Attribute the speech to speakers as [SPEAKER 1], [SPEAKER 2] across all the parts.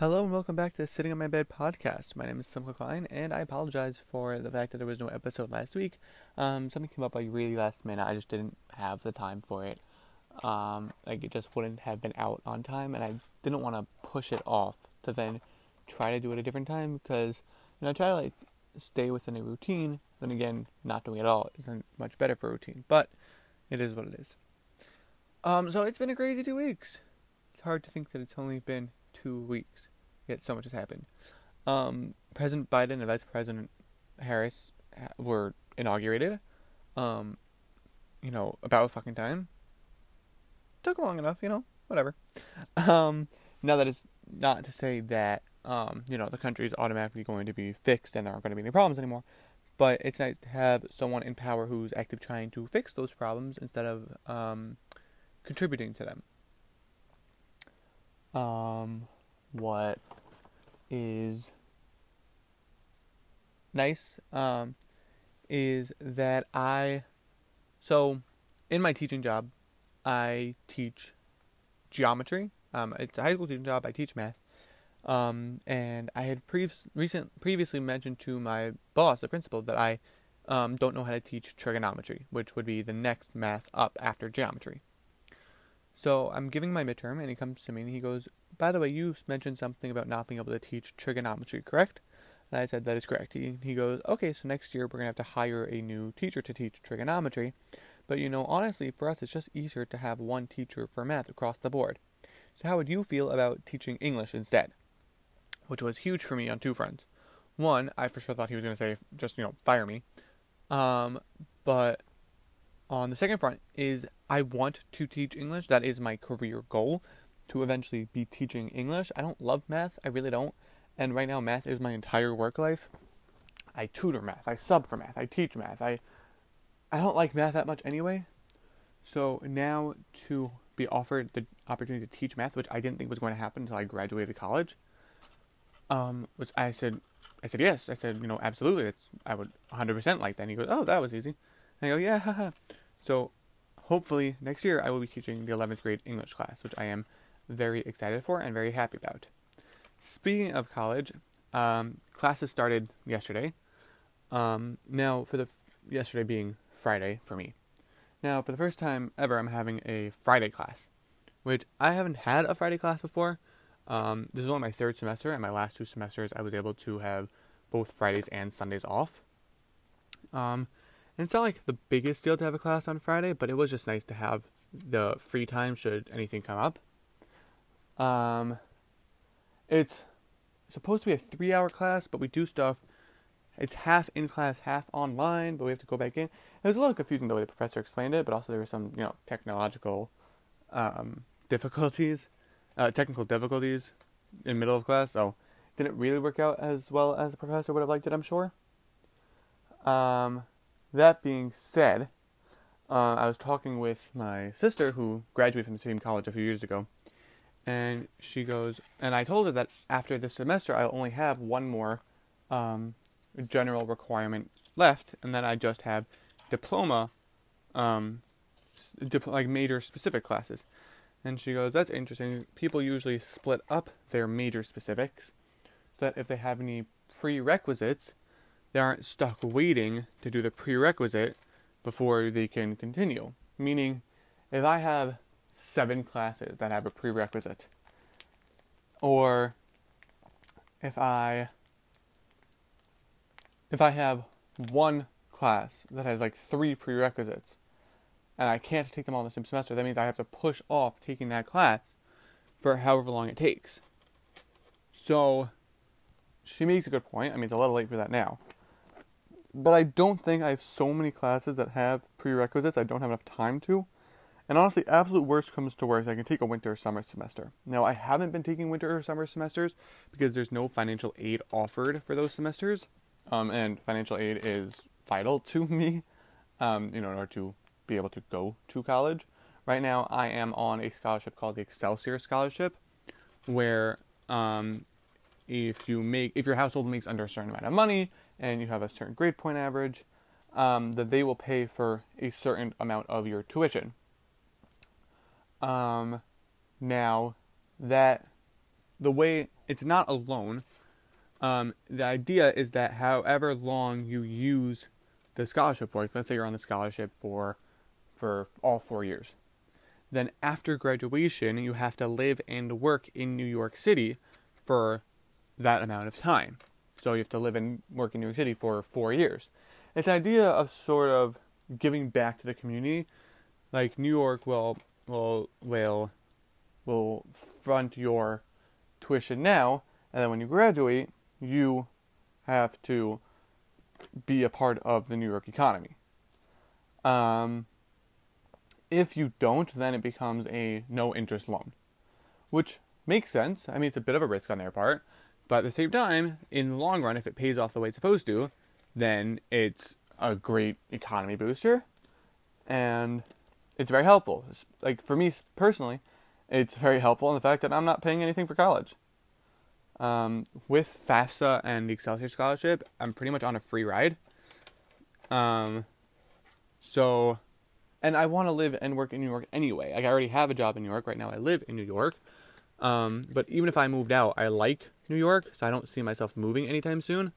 [SPEAKER 1] Hello and welcome back to Sitting on My Bed podcast. My name is Simcha Klein, and I apologize for the fact that there was no episode last week. Um, something came up like really last minute. I just didn't have the time for it. Um, like it just wouldn't have been out on time, and I didn't want to push it off to then try to do it a different time because you know I try to like stay within a routine. Then again, not doing it all isn't much better for routine, but it is what it is. Um, so it's been a crazy two weeks. It's hard to think that it's only been two weeks. Yet so much has happened. Um, President Biden and Vice President Harris were inaugurated. Um, you know, about fucking time. Took long enough, you know, whatever. Um, now that is not to say that um, you know, the country is automatically going to be fixed and there aren't going to be any problems anymore. But it's nice to have someone in power who's active trying to fix those problems instead of um, contributing to them. Um, what is nice um, is that I, so in my teaching job, I teach geometry. Um, it's a high school teaching job. I teach math. Um, and I had pre- recent previously mentioned to my boss, the principal, that I um, don't know how to teach trigonometry, which would be the next math up after geometry. So I'm giving my midterm, and he comes to me and he goes, By the way, you mentioned something about not being able to teach trigonometry, correct? And I said, That is correct. He, he goes, Okay, so next year we're going to have to hire a new teacher to teach trigonometry. But you know, honestly, for us, it's just easier to have one teacher for math across the board. So how would you feel about teaching English instead? Which was huge for me on two fronts. One, I for sure thought he was going to say, just, you know, fire me. Um, but on the second front is I want to teach English. That is my career goal to eventually be teaching English. I don't love math, I really don't. And right now, math is my entire work life. I tutor math, I sub for math, I teach math. I I don't like math that much anyway. So now to be offered the opportunity to teach math, which I didn't think was going to happen until I graduated college, um, was I said I said yes. I said you know absolutely. It's I would 100% like that. And he goes, oh that was easy. And I go yeah. Haha. So hopefully next year I will be teaching the 11th grade English class, which I am very excited for and very happy about. Speaking of college, um, classes started yesterday. Um, now, for the f- yesterday being Friday for me. Now, for the first time ever, I'm having a Friday class, which I haven't had a Friday class before. Um, this is only my third semester, and my last two semesters I was able to have both Fridays and Sundays off. Um, and it's not like the biggest deal to have a class on Friday, but it was just nice to have the free time should anything come up. Um, it's supposed to be a three hour class, but we do stuff. It's half in class, half online, but we have to go back in. It was a little confusing the way the professor explained it, but also there were some, you know, technological um, difficulties, uh, technical difficulties in middle of class, so it didn't really work out as well as the professor would have liked it, I'm sure. Um, that being said, uh, I was talking with my sister who graduated from the same college a few years ago, and she goes, and I told her that after this semester I'll only have one more um, general requirement left, and then I just have diploma, um, dip- like major specific classes. And she goes, that's interesting. People usually split up their major specifics, so that if they have any prerequisites, they aren't stuck waiting to do the prerequisite before they can continue. Meaning, if I have seven classes that have a prerequisite, or if I if I have one class that has like three prerequisites, and I can't take them all in the same semester, that means I have to push off taking that class for however long it takes. So, she makes a good point. I mean, it's a little late for that now but I don't think I have so many classes that have prerequisites. I don't have enough time to. And honestly, absolute worst comes to worst, I can take a winter or summer semester. Now, I haven't been taking winter or summer semesters because there's no financial aid offered for those semesters. Um, and financial aid is vital to me, um, you know, in order to be able to go to college. Right now, I am on a scholarship called the Excelsior Scholarship, where um, if you make if your household makes under a certain amount of money, and you have a certain grade point average, um, that they will pay for a certain amount of your tuition. Um, now, that the way it's not a loan. Um, the idea is that however long you use the scholarship for, let's say you're on the scholarship for for all four years, then after graduation you have to live and work in New York City for that amount of time. So you have to live and work in New York City for four years. It's an idea of sort of giving back to the community. Like New York will will will will front your tuition now, and then when you graduate, you have to be a part of the New York economy. Um, if you don't, then it becomes a no interest loan, which makes sense. I mean, it's a bit of a risk on their part, but at the same time, in the long run, if it pays off the way it's supposed to, then it's a great economy booster, and it's very helpful. It's, like for me personally, it's very helpful in the fact that I'm not paying anything for college. Um, with FAFSA and the Excelsior Scholarship, I'm pretty much on a free ride. Um, so, and I want to live and work in New York anyway. Like I already have a job in New York right now. I live in New York. Um, but even if I moved out, I like New York, so I don't see myself moving anytime soon.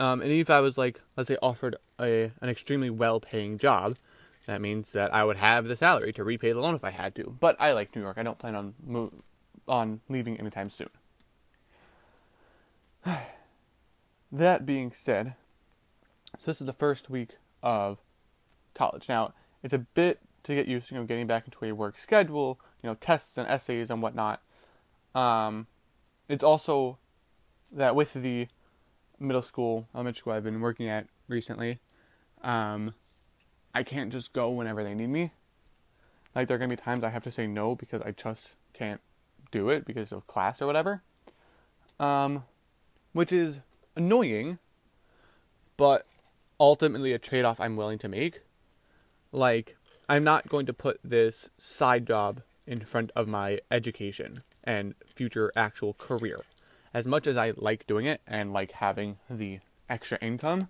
[SPEAKER 1] Um, and even if I was like, let's say, offered a an extremely well-paying job, that means that I would have the salary to repay the loan if I had to. But I like New York. I don't plan on move on leaving anytime soon. that being said, so this is the first week of college. Now, it's a bit to get used to, you know, getting back into a work schedule, you know, tests and essays and whatnot. Um, it's also that with the middle school, elementary school I've been working at recently, um, I can't just go whenever they need me. Like, there are to be times I have to say no because I just can't do it because of class or whatever. Um, which is annoying, but ultimately a trade off I'm willing to make. Like, I'm not going to put this side job in front of my education and future actual career. As much as I like doing it and like having the extra income,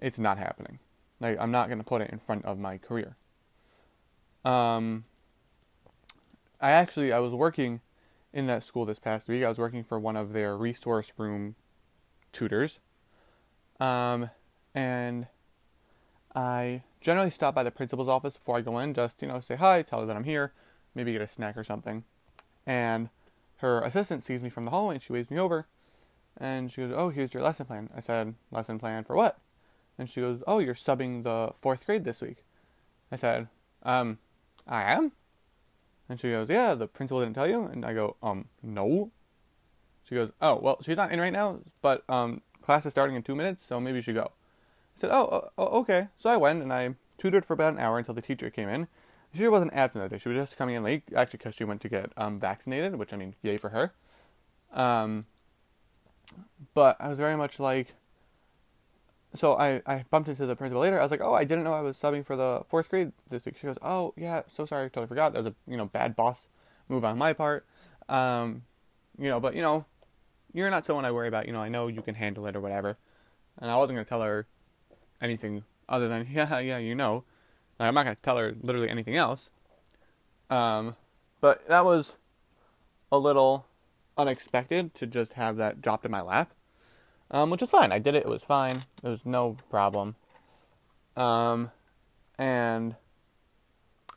[SPEAKER 1] it's not happening. Like, I'm not going to put it in front of my career. Um, I actually I was working in that school this past week. I was working for one of their resource room tutors. Um, and I generally stop by the principal's office before I go in, just, you know, say hi, tell her that I'm here, maybe get a snack or something. And her assistant sees me from the hallway and she waves me over. And she goes, Oh, here's your lesson plan. I said, Lesson plan for what? And she goes, Oh, you're subbing the fourth grade this week. I said, Um, I am? And she goes, Yeah, the principal didn't tell you? And I go, Um, no. She goes, Oh, well, she's not in right now, but um, class is starting in two minutes, so maybe you should go. I said, Oh, oh okay. So I went and I tutored for about an hour until the teacher came in. She wasn't absent that day. She was just coming in late, actually, because she went to get um, vaccinated, which I mean, yay for her. Um, but I was very much like, so I, I bumped into the principal later. I was like, oh, I didn't know I was subbing for the fourth grade this week. She goes, oh, yeah, so sorry, I totally forgot. That was a, you know, bad boss move on my part. Um, you know, but, you know, you're not someone I worry about. You know, I know you can handle it or whatever. And I wasn't to tell her anything other than, yeah, yeah, you know. Like, I'm not to tell her literally anything else. Um, but that was a little unexpected to just have that dropped in my lap um, which was fine. I did it. It was fine. It was no problem. Um, and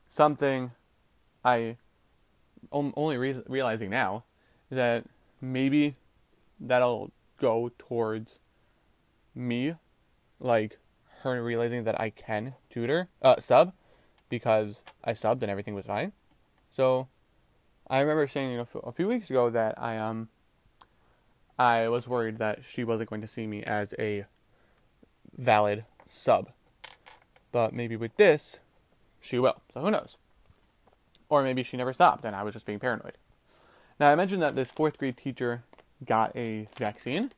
[SPEAKER 1] something I only re- realizing now is that maybe that'll go towards me, like her realizing that I can tutor, uh, sub, because I subbed and everything was fine. So I remember saying you know, a few weeks ago that I um I was worried that she wasn't going to see me as a valid sub. But maybe with this, she will. So who knows? Or maybe she never stopped and I was just being paranoid. Now, I mentioned that this fourth grade teacher got a vaccine.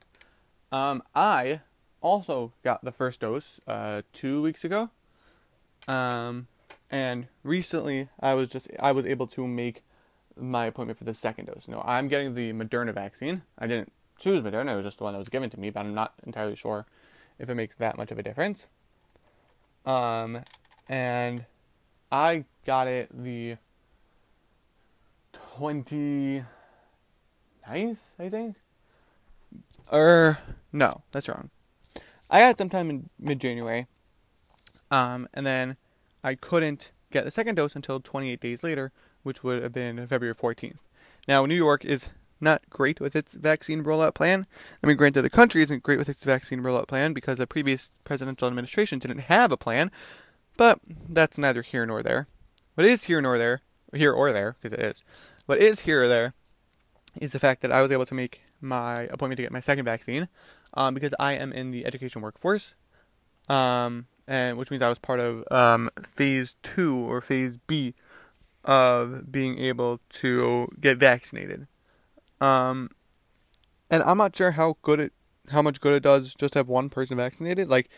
[SPEAKER 1] Um, I also got the first dose uh, two weeks ago. Um, and recently, I was just I was able to make my appointment for the second dose. No, I'm getting the Moderna vaccine. I didn't choose Moderna. It was just the one that was given to me, but I'm not entirely sure if it makes that much of a difference. Um, and I got it the 29th 9th, I think. Or no, that's wrong. I got it sometime in mid January. Um, and then I couldn't get the second dose until 28 days later, which would have been February 14th. Now, New York is not great with its vaccine rollout plan. I mean, granted, the country isn't great with its vaccine rollout plan because the previous presidential administration didn't have a plan, but that's neither here nor there. What is here nor there, here or there, because it is, what is here or there is the fact that I was able to make my appointment to get my second vaccine um, because I am in the education workforce, um, and which means I was part of um, phase two or phase B of being able to get vaccinated. Um, and I'm not sure how good it, how much good it does just to have one person vaccinated. Like,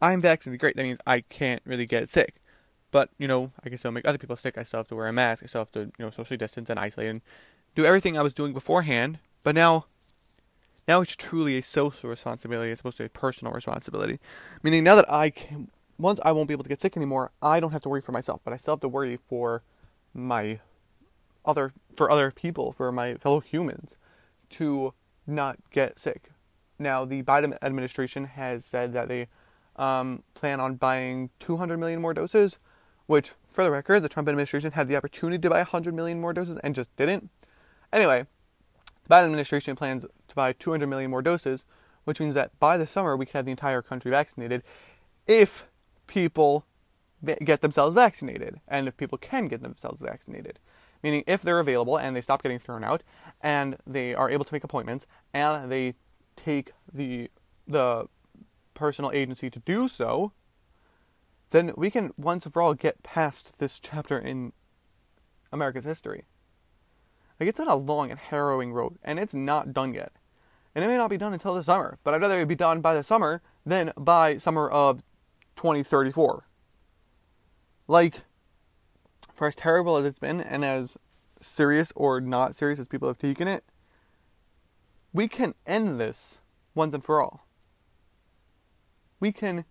[SPEAKER 1] I'm vaccinated, great. That means I can't really get sick. But you know, I can still make other people sick. I still have to wear a mask. I still have to, you know, socially distance and isolate and do everything I was doing beforehand. But now, now it's truly a social responsibility as opposed to a personal responsibility. Meaning, now that I can, once I won't be able to get sick anymore, I don't have to worry for myself, but I still have to worry for my other for other people, for my fellow humans, to not get sick. Now, the Biden administration has said that they um, plan on buying 200 million more doses, which, for the record, the Trump administration had the opportunity to buy 100 million more doses and just didn't. Anyway, the Biden administration plans to buy 200 million more doses, which means that by the summer we could have the entire country vaccinated if people get themselves vaccinated and if people can get themselves vaccinated meaning if they're available and they stop getting thrown out and they are able to make appointments and they take the the personal agency to do so, then we can once and for all get past this chapter in America's history. Like it's been a long and harrowing road, and it's not done yet. And it may not be done until the summer, but I'd rather it be done by the summer than by summer of 2034. Like, for as terrible as it's been and as serious or not serious as people have taken it, we can end this once and for all. We can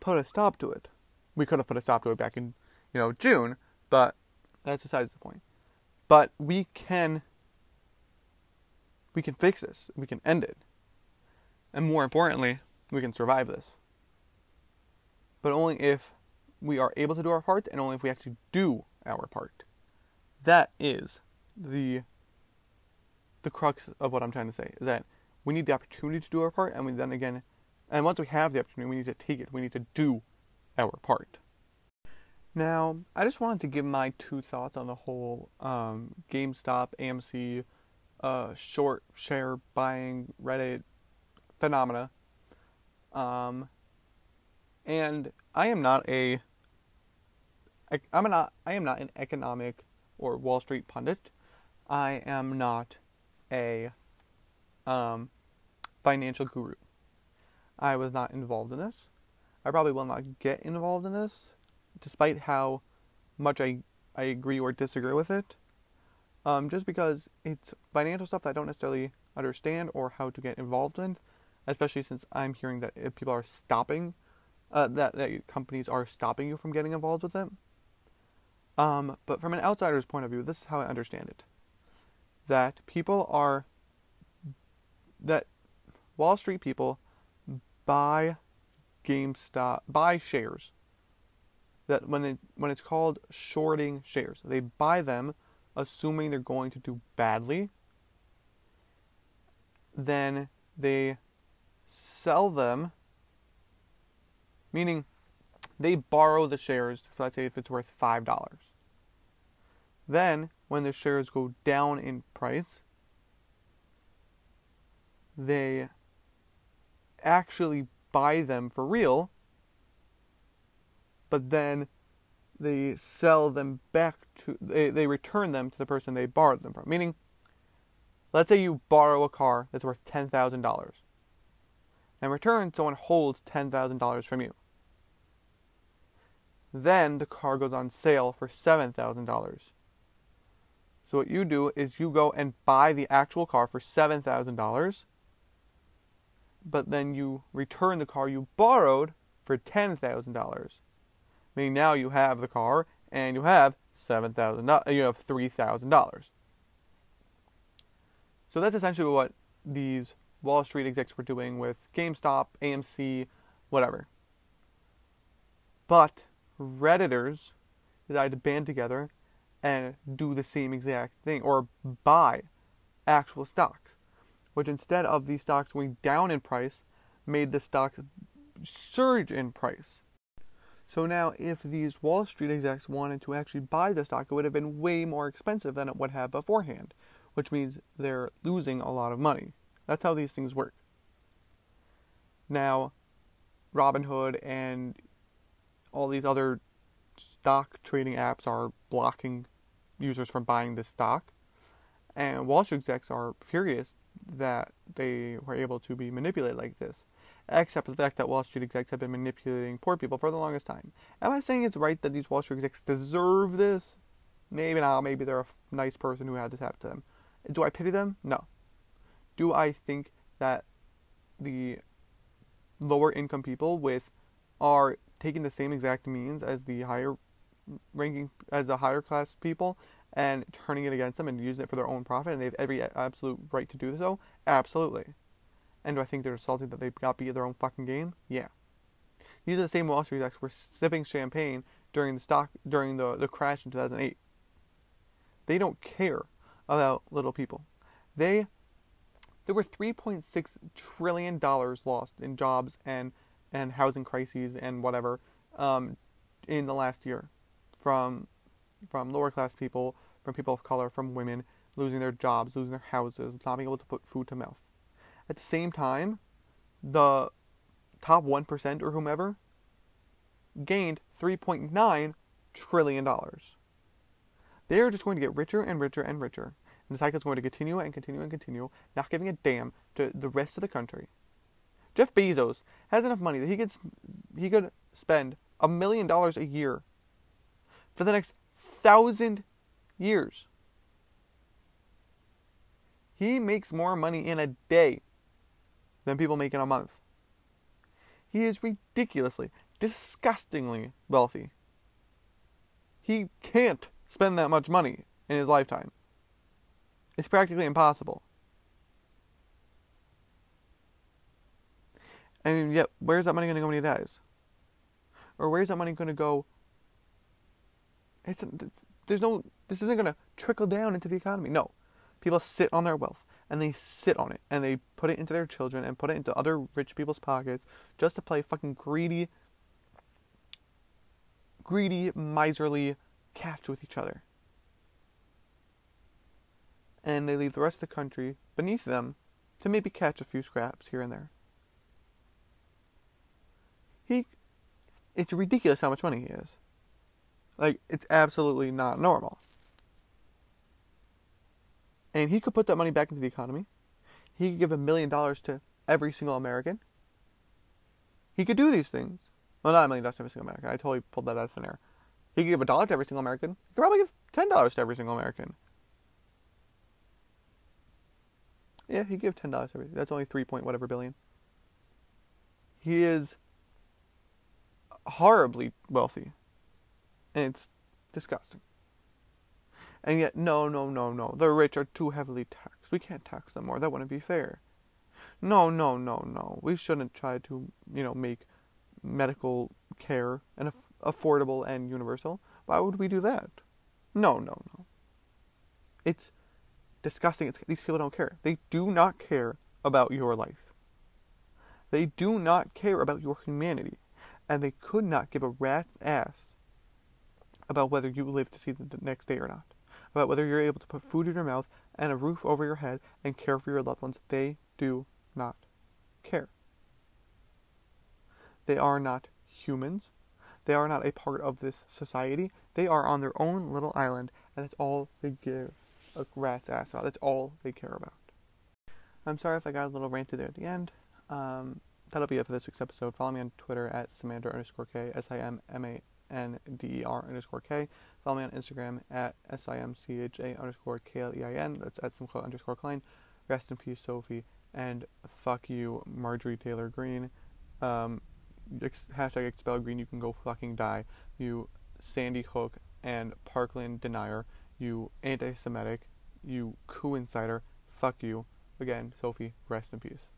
[SPEAKER 1] put a stop to it. We could have put a stop to it back in, you know, June, but that's besides the point. But we can we can fix this. We can end it. And more importantly, we can survive this. But only if we are able to do our part and only if we actually do our part. That is the the crux of what I'm trying to say is that we need the opportunity to do our part, and we then again, and once we have the opportunity, we need to take it. We need to do our part. Now, I just wanted to give my two thoughts on the whole um, GameStop, AMC, uh, short share buying Reddit phenomena. Um, and I am not a I'm not I am not an economic or Wall Street pundit. I am not a um, financial guru. I was not involved in this. I probably will not get involved in this, despite how much I I agree or disagree with it. Um, just because it's financial stuff that I don't necessarily understand or how to get involved in, especially since I'm hearing that people are stopping, uh, that that companies are stopping you from getting involved with it. Um, but from an outsider's point of view, this is how I understand it. That people are, that Wall Street people buy GameStop, buy shares. That when they, when it's called shorting shares, they buy them assuming they're going to do badly. Then they sell them, meaning they borrow the shares, let's say if it's worth $5. Then, when the shares go down in price, they actually buy them for real, but then they sell them back to, they, they return them to the person they borrowed them from. Meaning, let's say you borrow a car that's worth $10,000. In return, someone holds $10,000 from you. Then the car goes on sale for $7,000. So what you do is you go and buy the actual car for $7,000, but then you return the car you borrowed for $10,000. Meaning now you have the car and you have $7,000, uh, you have $3,000. So that's essentially what these Wall Street execs were doing with GameStop, AMC, whatever. But Redditors decided to band together and do the same exact thing or buy actual stocks, which instead of these stocks going down in price, made the stocks surge in price. So now, if these Wall Street execs wanted to actually buy the stock, it would have been way more expensive than it would have beforehand, which means they're losing a lot of money. That's how these things work. Now, Robinhood and all these other stock trading apps are blocking users from buying this stock. And Wall Street execs are furious that they were able to be manipulated like this, except for the fact that Wall Street execs have been manipulating poor people for the longest time. Am I saying it's right that these Wall Street execs deserve this? Maybe not. Maybe they're a nice person who had this happen to them. Do I pity them? No. Do I think that the lower income people with are taking the same exact means as the higher ranking as the higher class people and turning it against them and using it for their own profit and they have every absolute right to do so? Absolutely. And do i think they're salty that they got beat at their own fucking game? Yeah. These are the same wall street execs were sipping champagne during the stock during the, the crash in 2008 they don't care about little people. They there were 3.6 trillion dollars lost in jobs and and housing crises and whatever um, in the last year from from lower class people, from people of color, from women losing their jobs, losing their houses, not being able to put food to mouth. At the same time, the top 1% or whomever gained 3.9 trillion dollars. They are just going to get richer and richer and richer. And the cycle is going to continue and continue and continue, not giving a damn to the rest of the country. Jeff Bezos has enough money that he could he could spend a million dollars a year for the next thousand years. He makes more money in a day than people make in a month. He is ridiculously, disgustingly wealthy. He can't spend that much money in his lifetime. It's practically impossible. Mean, yet, where's that money going to go when he dies? Or where's that money going to go? It's there's no. This isn't going to trickle down into the economy. No, people sit on their wealth and they sit on it and they put it into their children and put it into other rich people's pockets just to play fucking greedy, greedy, miserly catch with each other. And they leave the rest of the country beneath them to maybe catch a few scraps here and there. He, it's ridiculous how much money he has. Like, it's absolutely not normal. And he could put that money back into the economy. He could give a million dollars to every single American. He could do these things. Well, not a million dollars to every single American. I totally pulled that out of thin air. He could give a dollar to every single American. He could probably give ten dollars to every single American. Yeah, he give ten dollars every. That's only three point whatever billion. He is horribly wealthy. And it's disgusting. And yet, no, no, no, no. The rich are too heavily taxed. We can't tax them more. That wouldn't be fair. No, no, no, no. We shouldn't try to, you know, make medical care and aff- affordable and universal. Why would we do that? No, no, no. It's disgusting. It's, these people don't care. They do not care about your life. They do not care about your humanity and they could not give a rat's ass about whether you live to see the next day or not, about whether you're able to put food in your mouth and a roof over your head and care for your loved ones. They do not care. They are not humans. They are not a part of this society. They are on their own little island, and that's all they give a rat's ass about. That's all they care about. I'm sorry if I got a little ranty there at the end. Um, that'll be it for this week's episode. Follow me on Twitter at Simander underscore K, S I M M A N D E R underscore K. Follow me on Instagram at S I M C H A underscore K L E I N. That's at Simcha underscore Klein. Rest in peace, Sophie. And fuck you, Marjorie Taylor Greene. Um, ex- hashtag expel Greene. You can go fucking die. You Sandy Hook and Parkland denier. You anti Semitic. You coup insider. fuck you. Again, Sophie, rest in peace.